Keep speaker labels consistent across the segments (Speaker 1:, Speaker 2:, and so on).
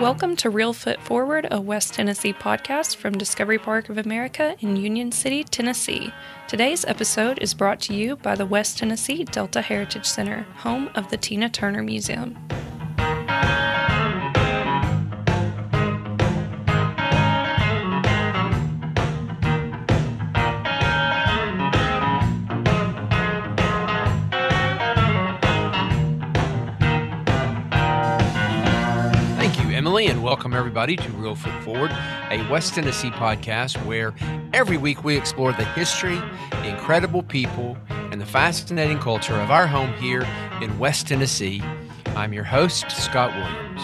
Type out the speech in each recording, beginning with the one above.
Speaker 1: Welcome to Reelfoot Forward, a West Tennessee podcast from Discovery Park of America in Union City, Tennessee. Today's episode is brought to you by the West Tennessee Delta Heritage Center, home of the Tina Turner Museum.
Speaker 2: Welcome everybody to Reelfoot Forward, a West Tennessee podcast where every week we explore the history, the incredible people, and the fascinating culture of our home here in West Tennessee. I'm your host, Scott Williams.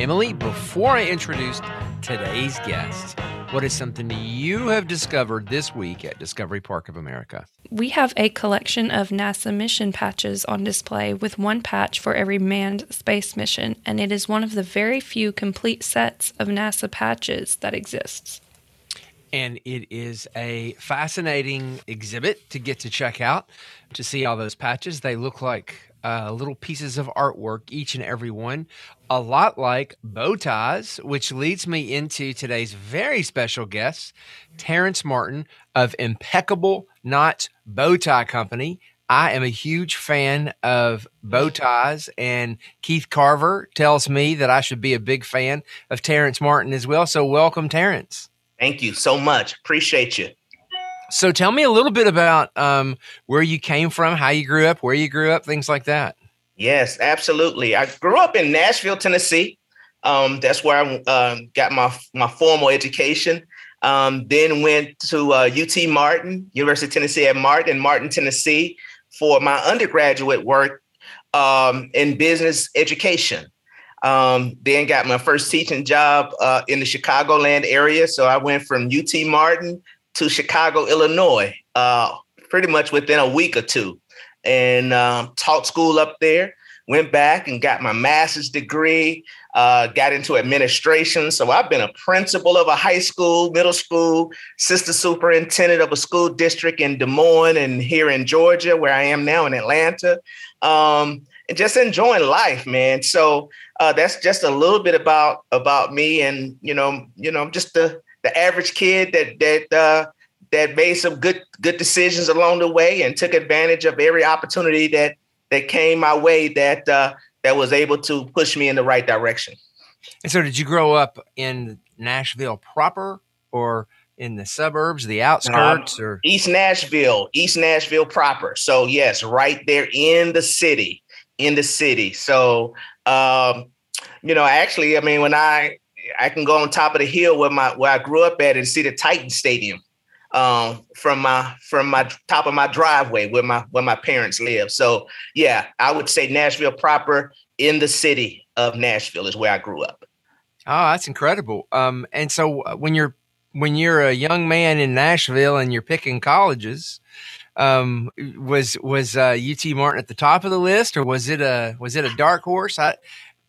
Speaker 2: Emily, before I introduce today's guest, what is something you have discovered this week at Discovery Park of America?
Speaker 1: We have a collection of NASA mission patches on display with one patch for every manned space mission, and it is one of the very few complete sets of NASA patches that exists.
Speaker 2: And it is a fascinating exhibit to get to check out to see all those patches. They look like uh, little pieces of artwork, each and every one, a lot like bow ties, which leads me into today's very special guest, Terrence Martin of Impeccable Knots Bow Tie Company. I am a huge fan of bow ties, and Keith Carver tells me that I should be a big fan of Terrence Martin as well. So, welcome, Terrence.
Speaker 3: Thank you so much. Appreciate you.
Speaker 2: So tell me a little bit about um, where you came from, how you grew up, where you grew up, things like that.
Speaker 3: Yes, absolutely. I grew up in Nashville, Tennessee. Um, that's where I uh, got my my formal education. Um, then went to uh, UT Martin, University of Tennessee at Martin, Martin, Tennessee, for my undergraduate work um, in business education. Um, then got my first teaching job uh, in the Chicagoland area. So I went from UT Martin to Chicago, Illinois, uh, pretty much within a week or two, and um, taught school up there. Went back and got my master's degree. Uh, got into administration. So I've been a principal of a high school, middle school, sister superintendent of a school district in Des Moines and here in Georgia, where I am now in Atlanta. Um, just enjoying life, man. So uh, that's just a little bit about about me, and you know, you know, just the the average kid that that uh, that made some good good decisions along the way and took advantage of every opportunity that that came my way that uh, that was able to push me in the right direction.
Speaker 2: And so, did you grow up in Nashville proper, or in the suburbs, the outskirts, um, or
Speaker 3: East Nashville, East Nashville proper? So yes, right there in the city, in the city. So um, you know, actually, I mean, when I I can go on top of the hill where my where I grew up at and see the Titan Stadium um, from my from my top of my driveway where my where my parents live. So yeah, I would say Nashville proper in the city of Nashville is where I grew up.
Speaker 2: Oh, that's incredible. Um, and so uh, when you're when you're a young man in Nashville and you're picking colleges, um, was was uh, UT Martin at the top of the list, or was it a was it a dark horse? How,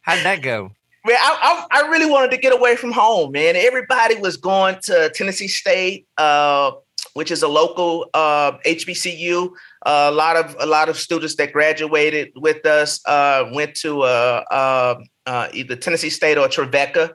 Speaker 2: how did that go?
Speaker 3: Man, I, I, I, really wanted to get away from home, man. Everybody was going to Tennessee State, uh, which is a local uh, HBCU. Uh, a lot of a lot of students that graduated with us uh, went to uh, uh, uh, either Tennessee State or Trevecca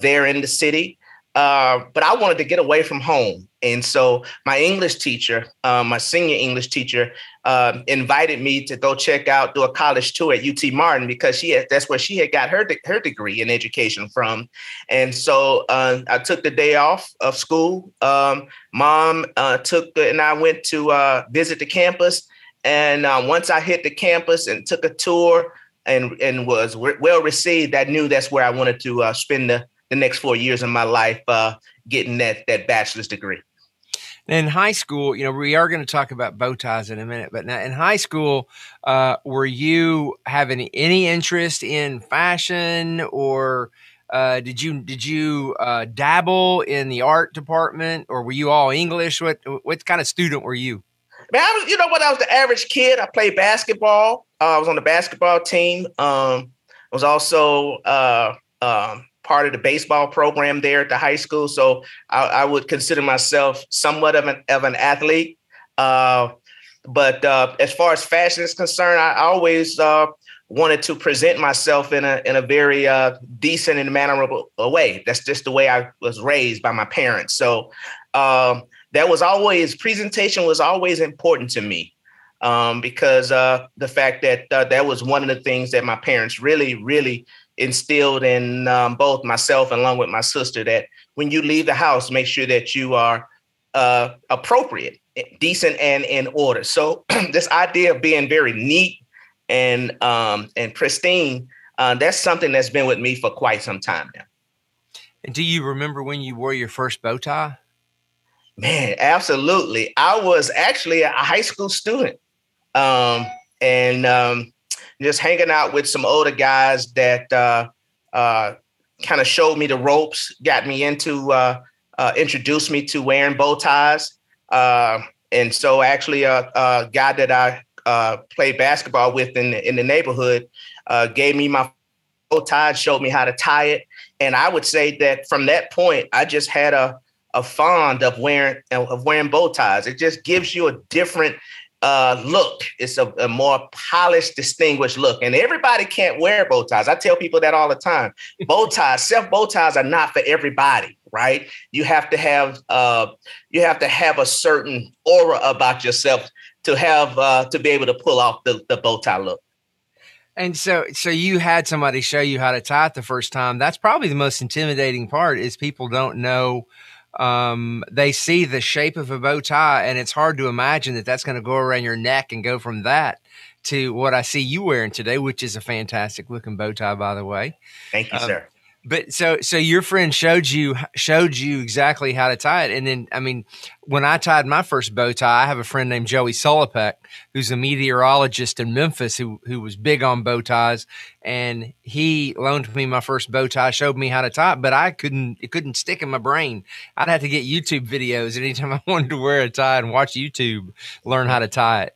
Speaker 3: there in the city. Uh, but I wanted to get away from home. And so my English teacher, uh, my senior English teacher, uh, invited me to go check out, do a college tour at UT Martin because she had, that's where she had got her, de- her degree in education from. And so uh, I took the day off of school. Um, mom uh, took, and I went to visit the campus. And once I hit the campus and took a tour and, and was re- well received, I knew that's where I wanted to spend the the next four years of my life uh, getting that that bachelor's degree.
Speaker 2: In high school, you know, we are going to talk about bow ties in a minute, but now in high school, uh, were you having any interest in fashion, or uh, did you did you uh, dabble in the art department, or were you all English? What what kind of student were you?
Speaker 3: Man, I was, you know what? I was the average kid. I played basketball. Uh, I was on the basketball team. Um, I was also uh, um, part of the baseball program there at the high school. So I, I would consider myself somewhat of an of an athlete. Uh, but uh, as far as fashion is concerned, I always uh, wanted to present myself in a in a very uh, decent and mannerable way. That's just the way I was raised by my parents. So um, that was always presentation was always important to me um, because uh, the fact that uh, that was one of the things that my parents really really instilled in um, both myself and along with my sister that when you leave the house, make sure that you are uh, appropriate, decent, and in order. So this idea of being very neat and um, and pristine, uh, that's something that's been with me for quite some time now.
Speaker 2: And do you remember when you wore your first bow tie?
Speaker 3: Man, absolutely. I was actually a high school student, um, and um, just hanging out with some older guys that uh, uh, kind of showed me the ropes, got me into, uh, uh, introduced me to wearing bow ties. Uh, and so, actually, a, a guy that I uh, played basketball with in the, in the neighborhood uh, gave me my bow tie, showed me how to tie it. And I would say that from that point, I just had a a fond of wearing of wearing bow ties. It just gives you a different uh, look. It's a, a, more polished, distinguished look. And everybody can't wear bow ties. I tell people that all the time. bow ties, self bow ties are not for everybody, right? You have to have uh, you have to have a certain aura about yourself to have uh, to be able to pull off the, the bow tie look.
Speaker 2: And so, so you had somebody show you how to tie it the first time. That's probably the most intimidating part. Is people don't know um, they see the shape of a bow tie, and it's hard to imagine that that's going to go around your neck and go from that to what I see you wearing today, which is a fantastic looking bow tie, by the way.
Speaker 3: Thank you, um, sir.
Speaker 2: But so so your friend showed you showed you exactly how to tie it, and then I mean, when I tied my first bow tie, I have a friend named Joey Sulipeck, who's a meteorologist in Memphis who who was big on bow ties, and he loaned me my first bow tie, showed me how to tie it, but I couldn't it couldn't stick in my brain. I'd have to get YouTube videos anytime I wanted to wear a tie and watch YouTube learn how to tie it.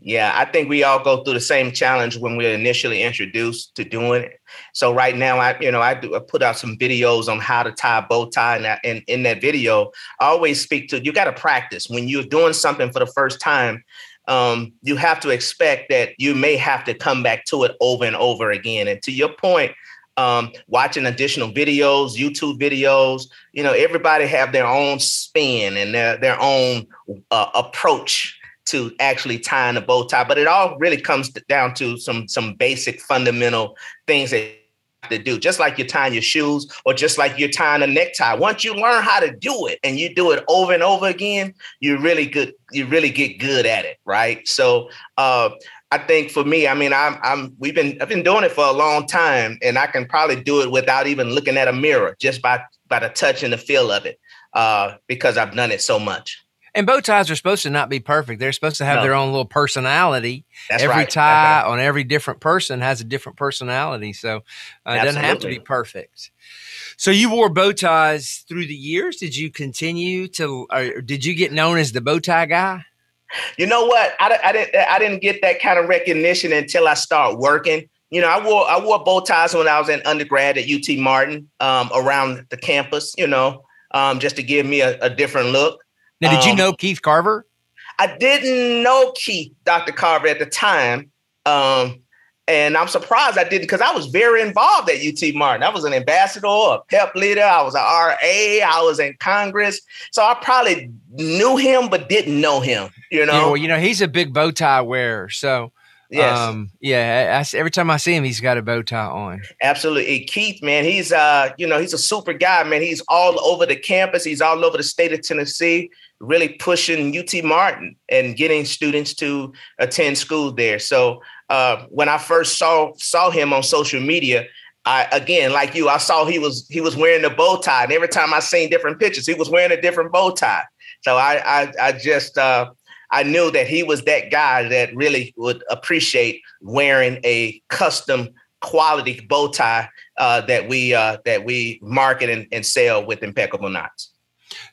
Speaker 3: Yeah, I think we all go through the same challenge when we're initially introduced to doing it. So right now, I you know I do I put out some videos on how to tie a bow tie, and, that, and in that video, I always speak to you. Got to practice when you're doing something for the first time. Um, you have to expect that you may have to come back to it over and over again. And to your point, um, watching additional videos, YouTube videos. You know, everybody have their own spin and their their own uh, approach to actually tying a bow tie. But it all really comes down to some some basic fundamental things that to do, just like you're tying your shoes or just like you're tying a necktie. Once you learn how to do it and you do it over and over again, you really good, you really get good at it, right? So uh, I think for me, I mean, I'm I'm we've been I've been doing it for a long time, and I can probably do it without even looking at a mirror, just by by the touch and the feel of it, uh, because I've done it so much.
Speaker 2: And bow ties are supposed to not be perfect. They're supposed to have no. their own little personality.
Speaker 3: That's
Speaker 2: every
Speaker 3: right.
Speaker 2: tie on every different person has a different personality. So uh, it doesn't have to be perfect. So you wore bow ties through the years. Did you continue to, or did you get known as the bow tie guy?
Speaker 3: You know what? I, I didn't. I didn't get that kind of recognition until I started working. You know, I wore I wore bow ties when I was in undergrad at UT Martin um, around the campus. You know, um, just to give me a, a different look.
Speaker 2: Now, did um, you know Keith Carver?
Speaker 3: I didn't know Keith, Dr. Carver, at the time. Um, and I'm surprised I didn't because I was very involved at UT Martin. I was an ambassador, a pep leader, I was an RA, I was in Congress. So I probably knew him, but didn't know him, you know?
Speaker 2: Yeah, well, you know, he's a big bow tie wearer. So Yes. Um, yeah. I, every time I see him, he's got a bow tie on.
Speaker 3: Absolutely. Keith, man, he's uh, you know, he's a super guy, man. He's all over the campus. He's all over the state of Tennessee, really pushing UT Martin and getting students to attend school there. So uh, when I first saw saw him on social media, I again, like you, I saw he was he was wearing a bow tie, and every time I seen different pictures, he was wearing a different bow tie. So I I, I just uh, I knew that he was that guy that really would appreciate wearing a custom quality bow tie uh, that we uh, that we market and, and, sell with impeccable knots.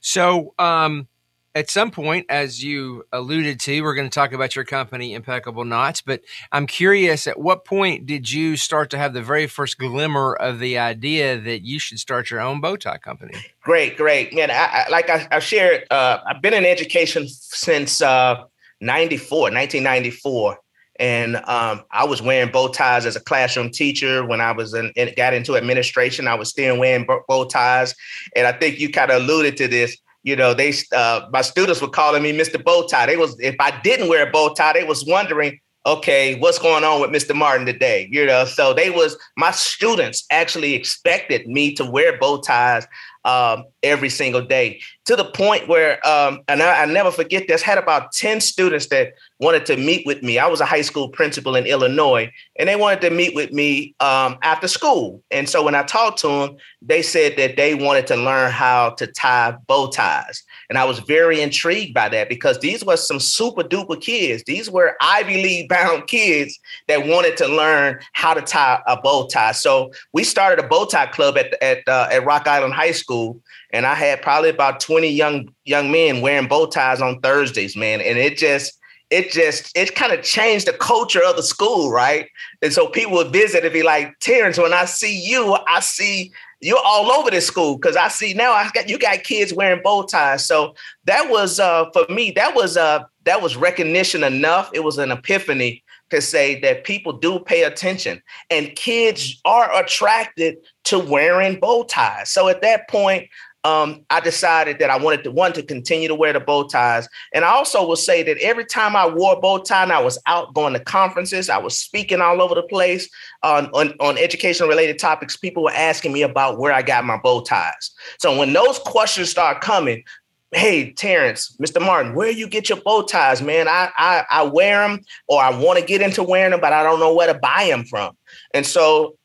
Speaker 2: So, um, at some point, as you alluded to, we're going to talk about your company, Impeccable Knots. But I'm curious, at what point did you start to have the very first glimmer of the idea that you should start your own bow tie company?
Speaker 3: Great, great, man. I, I, like I, I shared, uh, I've been in education since uh, 94, 1994. And um, I was wearing bow ties as a classroom teacher. When I was in, got into administration, I was still wearing bow ties. And I think you kind of alluded to this. You know, they uh, my students were calling me Mr. Bow Tie. They was if I didn't wear a bow tie, they was wondering, okay, what's going on with Mr. Martin today? You know, so they was my students actually expected me to wear bow ties um, every single day to the point where, um, and I, I, never forget this, had about 10 students that wanted to meet with me. I was a high school principal in Illinois, and they wanted to meet with me um, after school. And so when I talked to them, they said that they wanted to learn how to tie bow ties. And I was very intrigued by that because these were some super duper kids. These were Ivy League bound kids that wanted to learn how to tie a bow tie. So we started a bow tie club at at uh, at Rock Island High School, and I had probably about twenty young young men wearing bow ties on Thursdays, man. And it just it just it kind of changed the culture of the school, right? And so people would visit and be like, Terrence, when I see you, I see you're all over this school because I see now I got you got kids wearing bow ties. So that was uh for me, that was uh that was recognition enough. It was an epiphany to say that people do pay attention and kids are attracted to wearing bow ties. So at that point, um, I decided that I wanted to one to continue to wear the bow ties, and I also will say that every time I wore a bow tie, and I was out going to conferences, I was speaking all over the place on, on on education related topics. People were asking me about where I got my bow ties. So when those questions start coming, hey Terrence, Mr. Martin, where you get your bow ties, man? I I, I wear them, or I want to get into wearing them, but I don't know where to buy them from. And so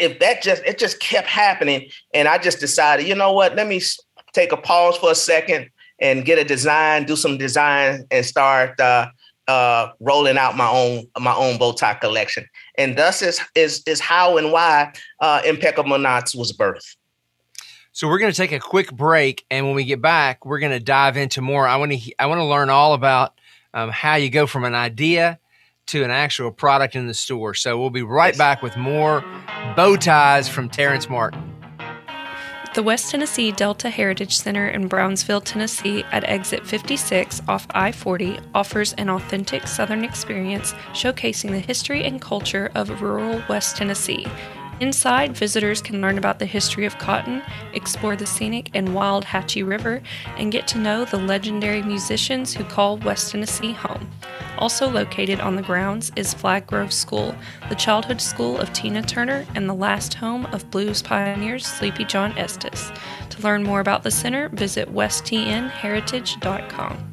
Speaker 3: if that just it just kept happening, and I just decided, you know what? Let me take a pause for a second and get a design, do some design, and start uh, uh, rolling out my own my own bow tie collection. And thus is is is how and why uh, Impeccable Knots was birthed.
Speaker 2: So we're going to take a quick break, and when we get back, we're going to dive into more. I want to I want to learn all about um, how you go from an idea to an actual product in the store. So we'll be right back with more bow ties from Terrence Martin.
Speaker 1: The West Tennessee Delta Heritage Center in Brownsville, Tennessee, at exit 56 off I 40, offers an authentic Southern experience showcasing the history and culture of rural West Tennessee Inside, visitors can learn about the history of cotton, explore the scenic and wild Hatchie River, and get to know the legendary musicians who call West Tennessee home. Also located on the grounds is Flag Grove School, the childhood school of Tina Turner and the last home of blues pioneers Sleepy John Estes. To learn more about the center, visit westtnheritage.com.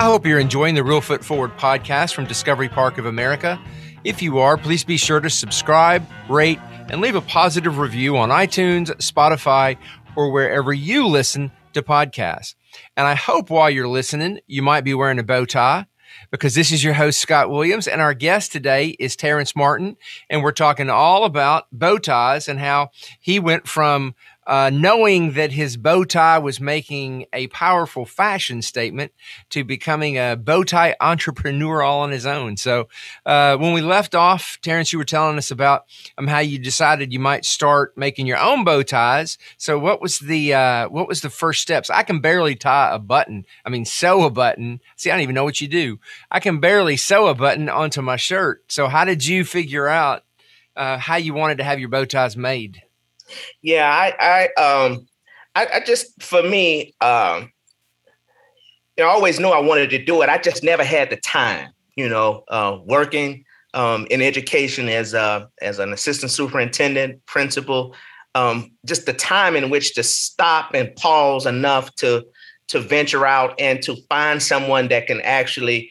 Speaker 2: I hope you're enjoying the Reelfoot Forward podcast from Discovery Park of America. If you are, please be sure to subscribe, rate, and leave a positive review on iTunes, Spotify, or wherever you listen to podcasts. And I hope while you're listening, you might be wearing a bow tie because this is your host, Scott Williams, and our guest today is Terrence Martin. And we're talking all about bow ties and how he went from uh, knowing that his bow tie was making a powerful fashion statement to becoming a bow tie entrepreneur all on his own. So, uh, when we left off, Terrence, you were telling us about um, how you decided you might start making your own bow ties. So, what was the uh, what was the first steps? I can barely tie a button. I mean, sew a button. See, I don't even know what you do. I can barely sew a button onto my shirt. So, how did you figure out uh, how you wanted to have your bow ties made?
Speaker 3: Yeah, I, I, um, I, I just for me, um, you know, I always knew I wanted to do it. I just never had the time. You know, uh, working um, in education as a as an assistant superintendent, principal, um, just the time in which to stop and pause enough to to venture out and to find someone that can actually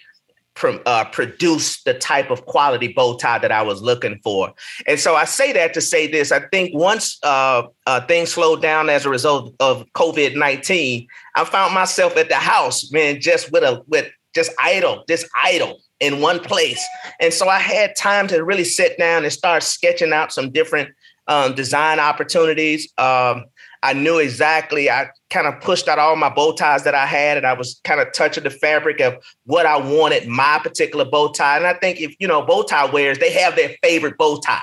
Speaker 3: uh, produce the type of quality bow tie that I was looking for. And so I say that to say this. I think once uh, uh, things slowed down as a result of COVID nineteen, I found myself at the house, man, just with a with just idle, just idle in one place. And so I had time to really sit down and start sketching out some different um, design opportunities. Um, I knew exactly. I kind of pushed out all my bow ties that I had, and I was kind of touching the fabric of what I wanted my particular bow tie. And I think if you know bow tie wearers, they have their favorite bow tie.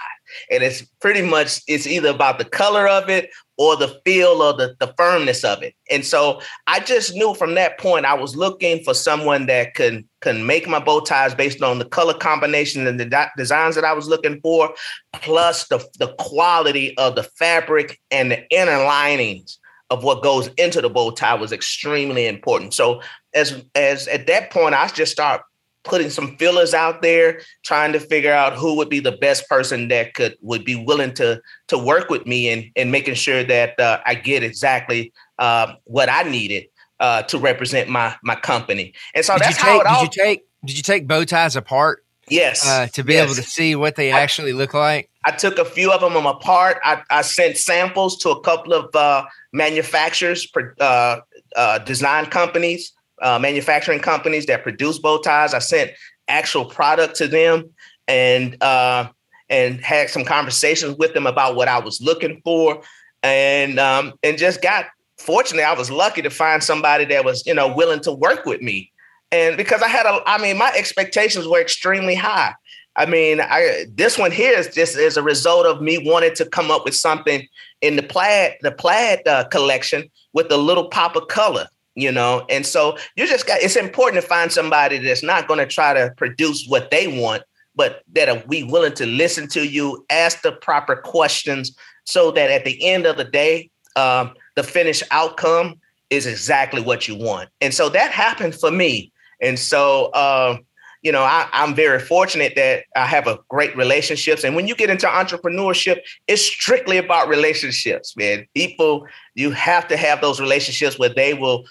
Speaker 3: and it's pretty much it's either about the color of it or the feel or the, the firmness of it. And so I just knew from that point I was looking for someone that can can make my bow ties based on the color combination and the de- designs that I was looking for, plus the, the quality of the fabric and the inner linings of what goes into the bow tie was extremely important. So as as at that point, I just start putting some fillers out there, trying to figure out who would be the best person that could would be willing to to work with me and and making sure that uh, I get exactly uh, what I needed uh, to represent my my company. And so
Speaker 2: did
Speaker 3: that's
Speaker 2: take,
Speaker 3: how it all.
Speaker 2: Did you take Did you take bow ties apart?
Speaker 3: Yes.
Speaker 2: Uh, to be
Speaker 3: yes.
Speaker 2: able to see what they actually look like.
Speaker 3: I took a few of them apart. I, I sent samples to a couple of uh, manufacturers, uh, uh, design companies, uh, manufacturing companies that produce bow ties. I sent actual product to them and uh, and had some conversations with them about what I was looking for, and um, and just got. Fortunately, I was lucky to find somebody that was you know willing to work with me, and because I had a, I mean, my expectations were extremely high. I mean, I this one here is just as a result of me wanting to come up with something in the plaid, the plaid uh, collection with a little pop of color, you know. And so you just got. It's important to find somebody that's not going to try to produce what they want, but that are we willing to listen to you, ask the proper questions, so that at the end of the day, um, the finished outcome is exactly what you want. And so that happened for me. And so. Uh, you know, I, am very fortunate that I have a great relationships. And when you get into entrepreneurship, it's strictly about relationships, man. People, you have to have those relationships where they will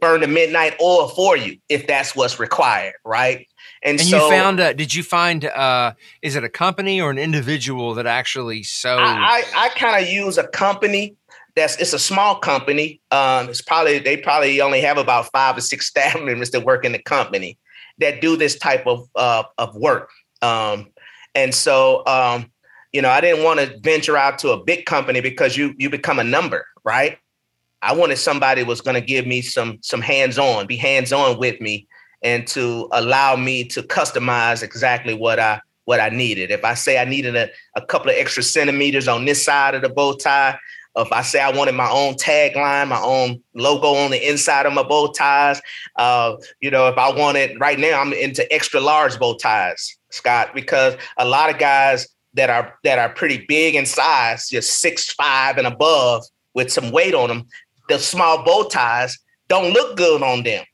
Speaker 3: burn the midnight oil for you if that's what's required, right?
Speaker 2: And, and so, you found, uh, did you find, uh, is it a company or an individual that actually so
Speaker 3: I, I, I kind of use a company that's it's a small company. Um, it's probably they probably only have about five or six staff members that work in the company that do this type of uh, of work. Um, and so, um, you know, I didn't want to venture out to a big company because you you become a number, right? I wanted somebody was going to give me some some hands on, be hands on with me, and to allow me to customize exactly what I what I needed. If I say I needed a, a couple of extra centimeters on this side of the bow tie, if I say I wanted my own tagline, my own logo on the inside of my bow ties, uh, you know, if I wanted right now, I'm into extra large bow ties, Scott, because a lot of guys that are that are pretty big in size, just six five and above, with some weight on them, the small bow ties don't look good on them.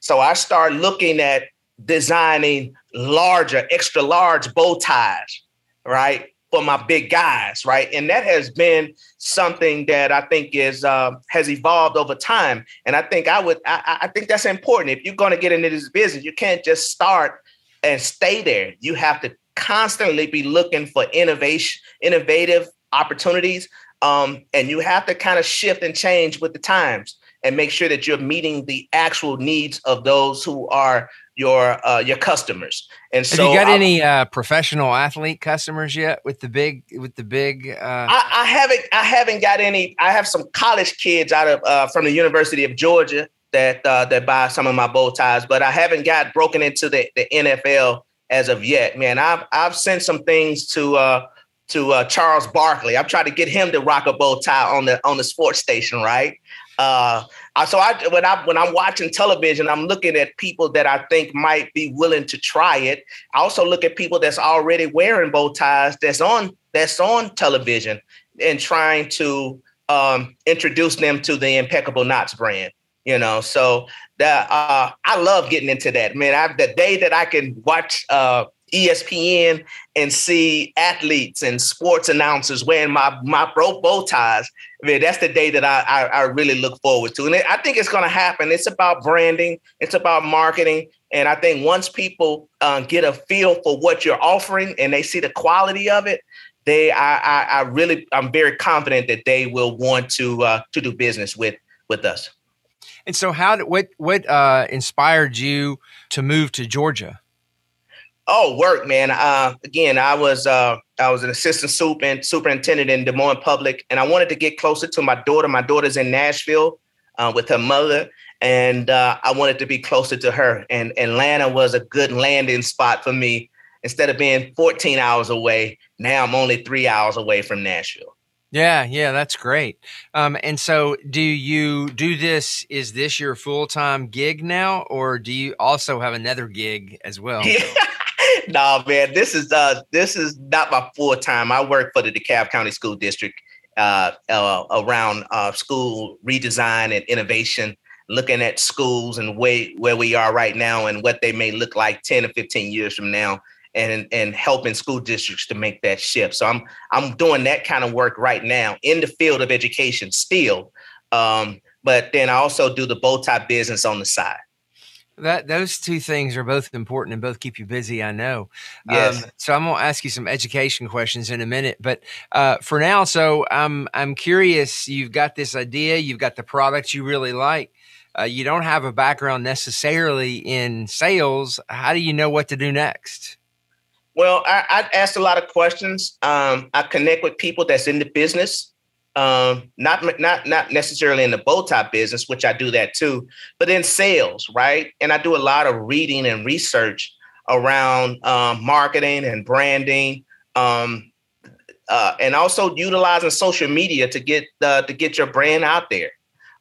Speaker 3: So I started looking at designing larger, extra large bow ties, right? for my big guys, right? And that has been something that I think is uh, has evolved over time. And I think I would, I, I think that's important. If you're going to get into this business, you can't just start and stay there. You have to constantly be looking for innovation, innovative opportunities, um, and you have to kind of shift and change with the times and make sure that you're meeting the actual needs of those who are your uh, your customers. And
Speaker 2: have
Speaker 3: so,
Speaker 2: you got i any uh, professional athlete customers yet with the big with the big? Uh...
Speaker 3: I, I, haven't I haven't got any. I have some college kids out of uh, from the University of Georgia that uh, that buy some of my bow ties, but I haven't got broken into the, the NFL as of yet. Man, I've I've sent some things to. To uh, Charles Barkley, I'm trying to get him to rock a bow tie on the on the sports station, right? Uh, so I when I when I'm watching television, I'm looking at people that I think might be willing to try it. I also look at people that's already wearing bow ties that's on that's on television and trying to um, introduce them to the Impeccable Knots brand. You know, so that uh, I love getting into that. Man, I, the day that I can watch uh, ESPN and see athletes and sports announcers wearing my my bow, bow ties. I mean, that's the day that I, I, I really look forward to, and I think it's going to happen. It's about branding, it's about marketing, and I think once people uh, get a feel for what you're offering and they see the quality of it, they I I, I really I'm very confident that they will want to uh, to do business with with us.
Speaker 2: And so, how did what what uh, inspired you to move to Georgia?
Speaker 3: Oh, work, man. Uh, again, I was uh, I was an assistant super superintendent in Des Moines Public, and I wanted to get closer to my daughter. My daughter's in Nashville uh, with her mother, and uh, I wanted to be closer to her. And Atlanta was a good landing spot for me. instead of being 14 hours away, now I'm only three hours away from Nashville.
Speaker 2: Yeah, yeah, that's great. Um, and so, do you do this? Is this your full time gig now, or do you also have another gig as well?
Speaker 3: no, man, this is uh, this is not my full time. I work for the DeKalb County School District uh, uh, around uh, school redesign and innovation, looking at schools and way where we are right now and what they may look like 10 or 15 years from now and and helping school districts to make that shift. So I'm I'm doing that kind of work right now in the field of education still, um, but then I also do the bow tie business on the side.
Speaker 2: That those two things are both important and both keep you busy. I know.
Speaker 3: Yes.
Speaker 2: Um, so I'm going to ask you some education questions in a minute, but uh, for now, so I'm I'm curious. You've got this idea. You've got the product you really like. Uh, you don't have a background necessarily in sales. How do you know what to do next?
Speaker 3: Well, I, I asked a lot of questions. Um, I connect with people that's in the business, um, not not not necessarily in the bow tie business, which I do that too, but in sales, right? And I do a lot of reading and research around um, marketing and branding, um, uh, and also utilizing social media to get uh, to get your brand out there.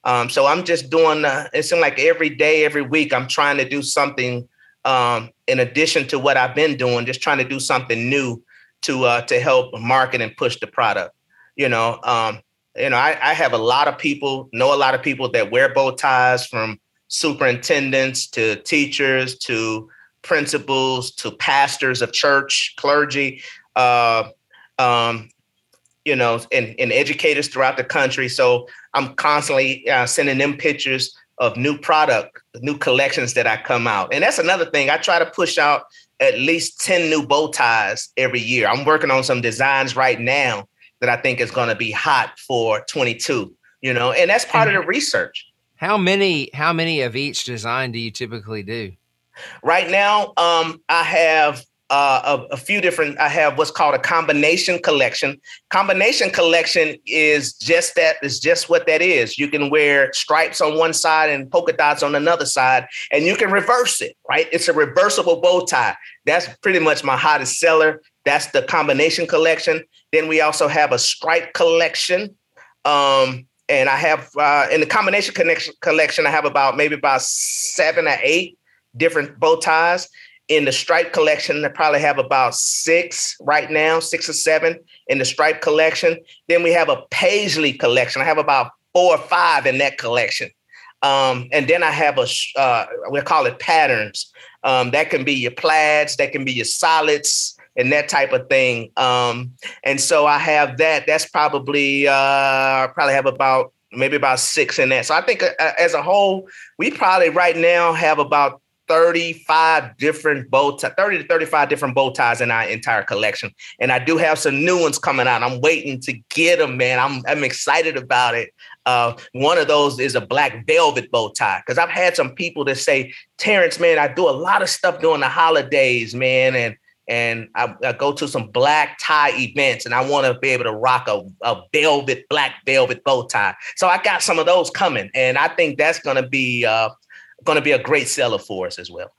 Speaker 3: Um, so I'm just doing. Uh, it seems like every day, every week, I'm trying to do something um, in addition to what I've been doing, just trying to do something new to uh, to help market and push the product. You know, um, you know, I, I have a lot of people, know a lot of people that wear bow ties, from superintendents to teachers to principals to pastors of church, clergy, uh, um, you know, and, and educators throughout the country. So I'm constantly uh, sending them pictures of new product, new collections that I come out. And that's another thing. I try to push out at least 10 new bow ties every year. I'm working on some designs right now that I think is going to be hot for 22, you know, and that's part of the research.
Speaker 2: How many how many of each design do you typically do?
Speaker 3: Right now, um, I have uh, a, a, few different. I have what's called a combination collection. Combination collection is just that. Is just what that is. You can wear stripes on one side and polka dots on another side, and you can reverse it. Right? It's a reversible bow tie. That's pretty much my hottest seller. That's the combination collection. Then we also have a stripe collection. Um, and I have uh, in the combination connection collection, I have about maybe about seven or eight different bow ties in the stripe collection, I probably have about six right now, six or seven in the stripe collection. Then we have a paisley collection. I have about four or five in that collection. Um, and then I have a, uh, we call it patterns. Um, that can be your plaids, that can be your solids, and that type of thing. Um, and so I have that. That's probably, uh, I probably have about maybe about six in that. So I think uh, as a whole, we probably right now have about 35 different bow ties, 30 to 35 different bow ties in our entire collection. And I do have some new ones coming out. I'm waiting to get them, man. I'm, I'm excited about it. Uh, one of those is a black velvet bow tie because I've had some people that say, Terrence, man, I do a lot of stuff during the holidays, man. And and I, I go to some black tie events and I want to be able to rock a, a velvet, black velvet bow tie. So I got some of those coming. And I think that's going to be uh, going to be a great seller for us as well.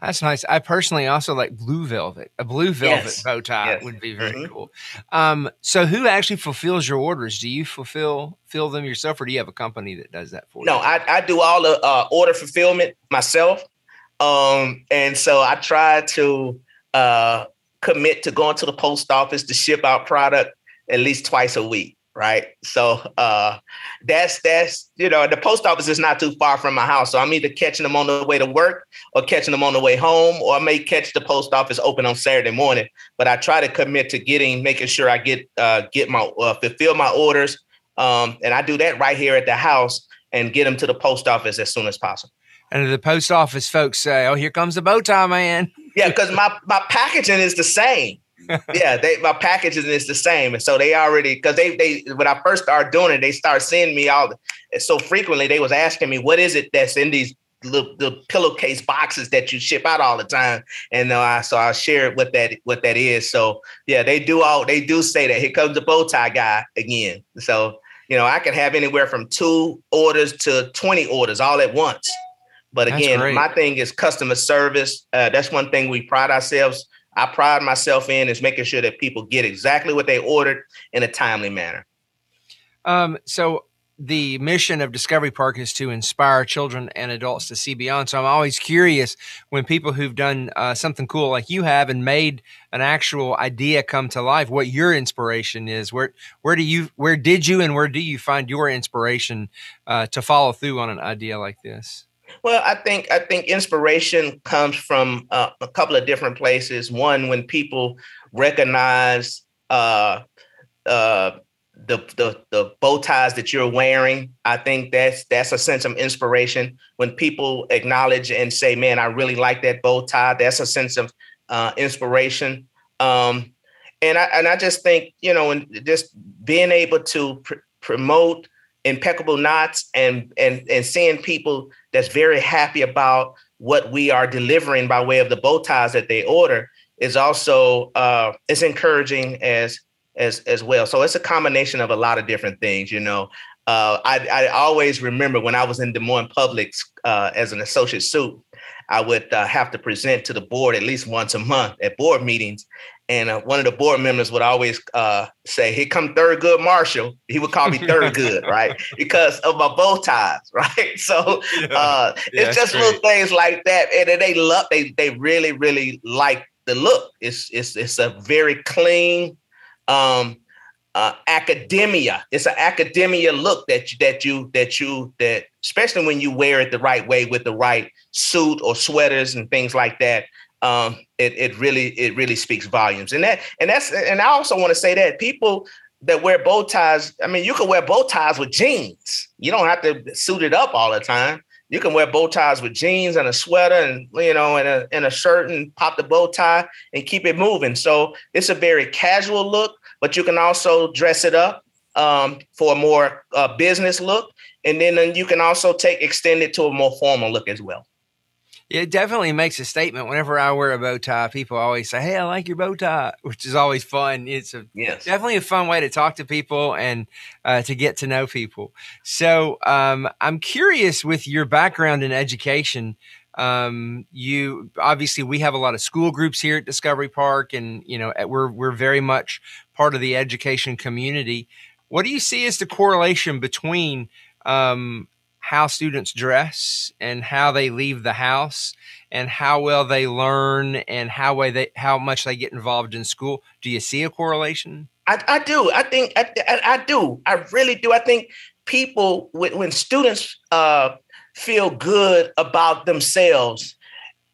Speaker 2: That's nice. I personally also like blue velvet. A blue velvet yes. bow tie yes. would be very mm-hmm. cool. Um, so, who actually fulfills your orders? Do you fulfill fill them yourself, or do you have a company that does that for
Speaker 3: no,
Speaker 2: you?
Speaker 3: No, I, I do all the uh, order fulfillment myself, um, and so I try to uh, commit to going to the post office to ship out product at least twice a week right? So uh, that's that's you know the post office is not too far from my house, so I'm either catching them on the way to work or catching them on the way home, or I may catch the post office open on Saturday morning. But I try to commit to getting, making sure I get uh, get my uh, fulfill my orders, um, and I do that right here at the house and get them to the post office as soon as possible.
Speaker 2: And the post office folks say, "Oh, here comes the bow tie man."
Speaker 3: yeah, because my my packaging is the same yeah, they my packaging is the same, and so they already because they they when I first started doing it, they start seeing me all so frequently. They was asking me, "What is it that's in these the, the pillowcase boxes that you ship out all the time?" And uh, so I share what that what that is. So yeah, they do all they do say that here comes the bow tie guy again. So you know, I can have anywhere from two orders to twenty orders all at once. But again, my thing is customer service. Uh, that's one thing we pride ourselves I pride myself in is making sure that people get exactly what they ordered in a timely manner.
Speaker 2: Um, so the mission of Discovery Park is to inspire children and adults to see beyond. So I'm always curious when people who've done uh, something cool like you have and made an actual idea come to life, what your inspiration is. Where where do you where did you and where do you find your inspiration uh, to follow through on an idea like this?
Speaker 3: Well, I think I think inspiration comes from uh, a couple of different places. One, when people recognize uh, uh, the, the the bow ties that you're wearing, I think that's that's a sense of inspiration. When people acknowledge and say, "Man, I really like that bow tie," that's a sense of uh, inspiration. Um, and I and I just think you know, and just being able to pr- promote impeccable knots and and and seeing people that's very happy about what we are delivering by way of the bow ties that they order is also uh, encouraging as as as well. So it's a combination of a lot of different things. You know, uh, I I always remember when I was in Des Moines Publix uh, as an associate suit, I would uh, have to present to the board at least once a month at board meetings. And uh, one of the board members would always uh, say, "Here come Thurgood Marshall." He would call me Thurgood, right, because of my bow ties, right. So uh, yeah, it's just great. little things like that, and they love. They they really really like the look. It's it's it's a very clean, um, uh, academia. It's an academia look that you, that you that you that especially when you wear it the right way with the right suit or sweaters and things like that. Um, it it really it really speaks volumes. And that and that's and I also want to say that people that wear bow ties. I mean, you can wear bow ties with jeans. You don't have to suit it up all the time. You can wear bow ties with jeans and a sweater and you know and a and a shirt and pop the bow tie and keep it moving. So it's a very casual look, but you can also dress it up um, for a more uh, business look, and then you can also take extend it to a more formal look as well.
Speaker 2: It definitely makes a statement. Whenever I wear a bow tie, people always say, "Hey, I like your bow tie," which is always fun. It's a yes. definitely a fun way to talk to people and uh, to get to know people. So um, I'm curious with your background in education um, you obviously we have a lot of school groups here at Discovery Park, and you know we're we're very much part of the education community. What do you see as the correlation between um, how students dress and how they leave the house and how well they learn and how way they how much they get involved in school? Do you see a correlation?
Speaker 3: I, I do. I think I, I, I, do. I really do. I think people when, when students uh, feel good about themselves,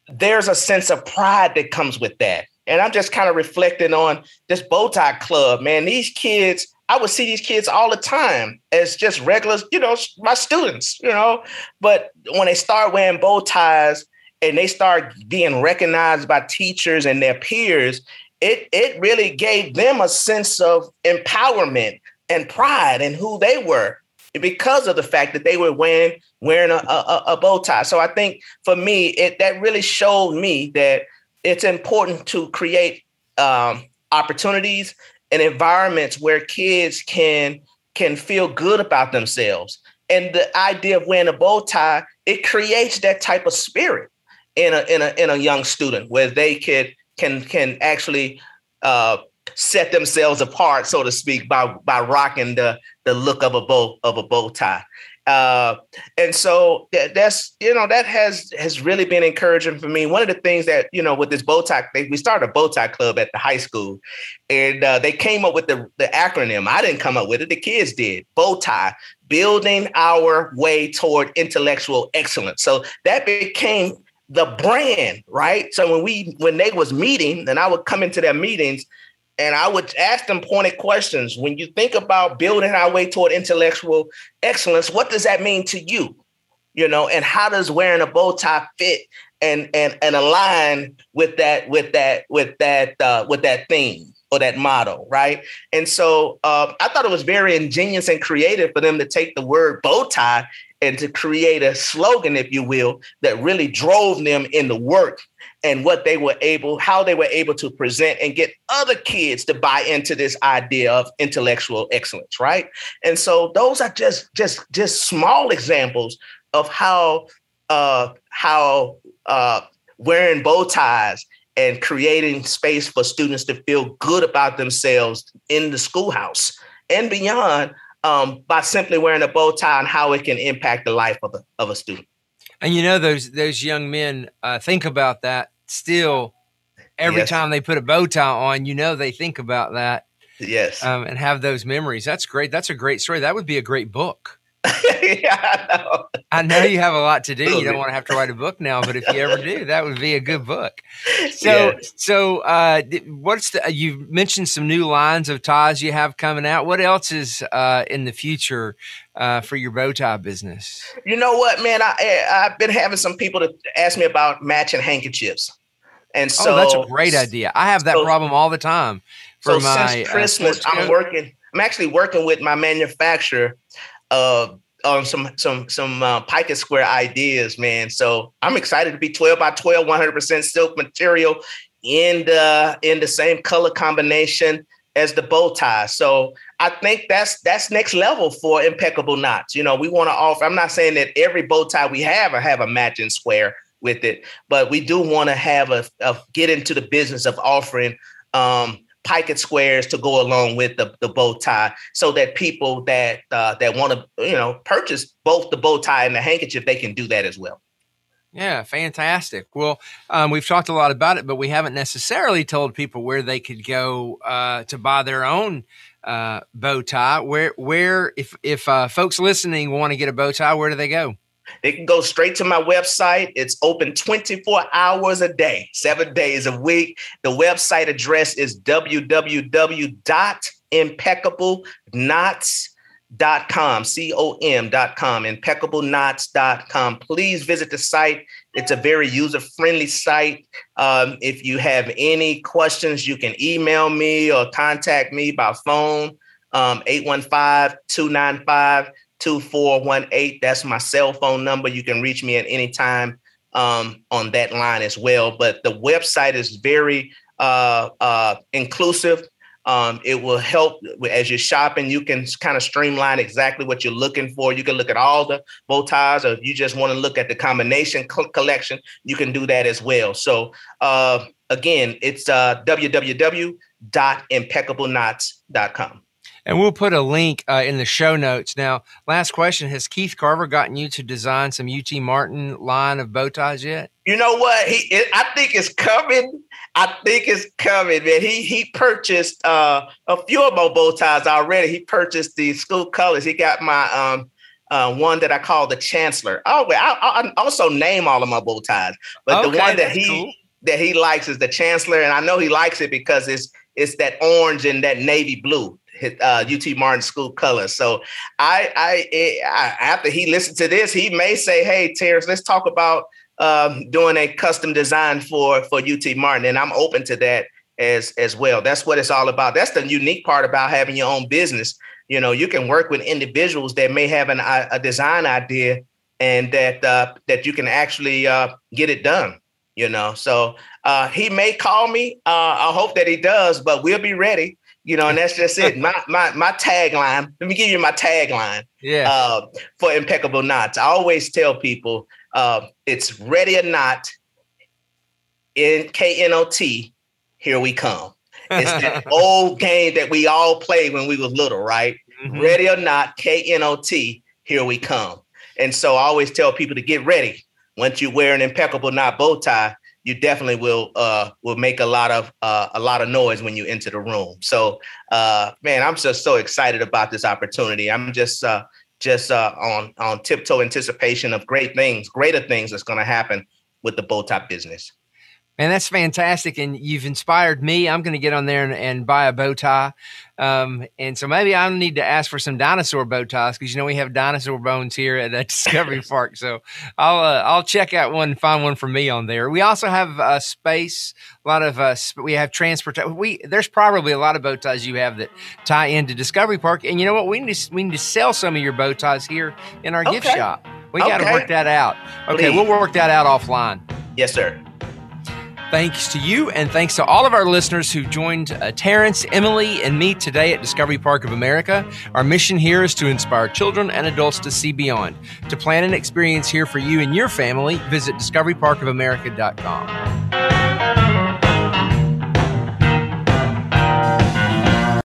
Speaker 3: there's a sense of pride that comes with that. And I'm just kind of reflecting on this bow tie club, man. These kids, I would see these kids all the time as just regular, you know, my students, you know. But when they start wearing bow ties and they start being recognized by teachers and their peers, it it really gave them a sense of empowerment and pride in who they were because of the fact that they were wearing wearing a, a, a bow tie. So I think for me, it that really showed me that it's important to create um, opportunities and environments where kids can can feel good about themselves. And the idea of wearing a bow tie, it creates that type of spirit in a in a in a young student where they could can can actually uh, set themselves apart, so to speak, by by rocking the the look of a bow of a bow tie. Uh, and so that, that's you know that has has really been encouraging for me. One of the things that you know with this bow tie, they, we started a bow tie club at the high school, and uh, they came up with the the acronym. I didn't come up with it; the kids did. Bow tie, building our way toward intellectual excellence. So that became the brand, right? So when we when they was meeting, and I would come into their meetings, and I would ask them pointed questions. When you think about building our way toward intellectual excellence, what does that mean to you? You know, and how does wearing a bow tie fit and and and align with that with that with that uh, with that theme that motto, right? And so uh, I thought it was very ingenious and creative for them to take the word bow tie and to create a slogan, if you will, that really drove them in the work and what they were able, how they were able to present and get other kids to buy into this idea of intellectual excellence, right? And so those are just just just small examples of how uh, how uh, wearing bow ties and creating space for students to feel good about themselves in the schoolhouse and beyond um, by simply wearing a bow tie and how it can impact the life of a, of a student.
Speaker 2: And you know those those young men uh, think about that still every yes. time they put a bow tie on. You know they think about that.
Speaker 3: Yes.
Speaker 2: Um, and have those memories. That's great. That's a great story. That would be a great book.
Speaker 3: yeah, I know.
Speaker 2: I know you have a lot to do. You don't want to have to write a book now, but if you ever do, that would be a good book. So, yeah. so uh, what's the? You mentioned some new lines of ties you have coming out. What else is uh, in the future uh, for your bow tie business?
Speaker 3: You know what, man? I eh, I've been having some people to ask me about matching handkerchiefs, and so
Speaker 2: oh, that's a great idea. I have that so, problem all the time.
Speaker 3: For so my, since uh, Christmas, I'm working. I'm actually working with my manufacturer uh, on some some some uh, Pocket Square ideas, man. So I'm excited to be 12 by 12, 100% silk material in the in the same color combination as the bow tie. So I think that's that's next level for impeccable knots. You know, we want to offer. I'm not saying that every bow tie we have or have a matching square with it, but we do want to have a, a, get into the business of offering um, Pocket squares to go along with the, the bow tie so that people that uh, that want to you know purchase both the bow tie and the handkerchief they can do that as well.
Speaker 2: Yeah fantastic. Well um, we've talked a lot about it but we haven't necessarily told people where they could go uh, to buy their own uh, bow tie. Where where if if uh, folks listening want to get a bow tie where do they go
Speaker 3: they can go straight to my website. It's open 24 hours a day, seven days a week. The website address is www.impeccableknots.com, C-O-M.com, impeccableknots.com. Please visit the site. It's a very user-friendly site. Um, if you have any questions, you can email me or contact me by phone, um, 815 295 2418. That's my cell phone number. You can reach me at any time um, on that line as well. But the website is very uh, uh, inclusive. Um, it will help as you're shopping. You can kind of streamline exactly what you're looking for. You can look at all the bow ties, or if you just want to look at the combination co- collection, you can do that as well. So uh, again, it's uh, www.impeccableknots.com.
Speaker 2: And we'll put a link uh, in the show notes. Now, last question Has Keith Carver gotten you to design some UT Martin line of bow ties yet?
Speaker 3: You know what? He, it, I think it's coming. I think it's coming, man. He he purchased uh, a few of my bow ties already. He purchased the school colors. He got my um, uh, one that I call the Chancellor. Oh, wait, I, I also name all of my bow ties, but okay, the one that he cool. that he likes is the Chancellor, and I know he likes it because it's it's that orange and that navy blue uh, UT Martin school colors. So I, I, I, after he listened to this, he may say, "Hey, Terrence, let's talk about um, doing a custom design for for UT Martin," and I'm open to that as as well. That's what it's all about. That's the unique part about having your own business. You know, you can work with individuals that may have an, a design idea and that uh, that you can actually uh, get it done. You know, so uh, he may call me. Uh, I hope that he does, but we'll be ready you know, and that's just it. My my my tagline. Let me give you my tagline.
Speaker 2: Yeah.
Speaker 3: Uh, for impeccable knots, I always tell people, uh, it's ready or not. In K N O T, here we come. It's that old game that we all played when we was little, right? Mm-hmm. Ready or not, K N O T, here we come. And so I always tell people to get ready. Once you wear an impeccable knot bow tie, you definitely will uh, will make a lot of uh, a lot of noise when you enter the room. So, uh, man, I'm just so excited about this opportunity. I'm just uh, just uh, on on tiptoe anticipation of great things, greater things that's going to happen with the bow tie business.
Speaker 2: And that's fantastic. And you've inspired me. I'm going to get on there and, and buy a bow tie. Um, and so maybe I need to ask for some dinosaur bow ties because you know we have dinosaur bones here at uh, Discovery Park. So I'll uh, I'll check out one, find one for me on there. We also have uh, space, a lot of uh, we have transport. We there's probably a lot of bow ties you have that tie into Discovery Park. And you know what? We need to we need to sell some of your bow ties here in our okay. gift shop. We got to work that out. Okay, Please. we'll work that out offline.
Speaker 3: Yes, sir.
Speaker 2: Thanks to you, and thanks to all of our listeners who joined uh, Terrence, Emily, and me today at Discovery Park of America. Our mission here is to inspire children and adults to see beyond. To plan an experience here for you and your family, visit discoveryparkofamerica.com.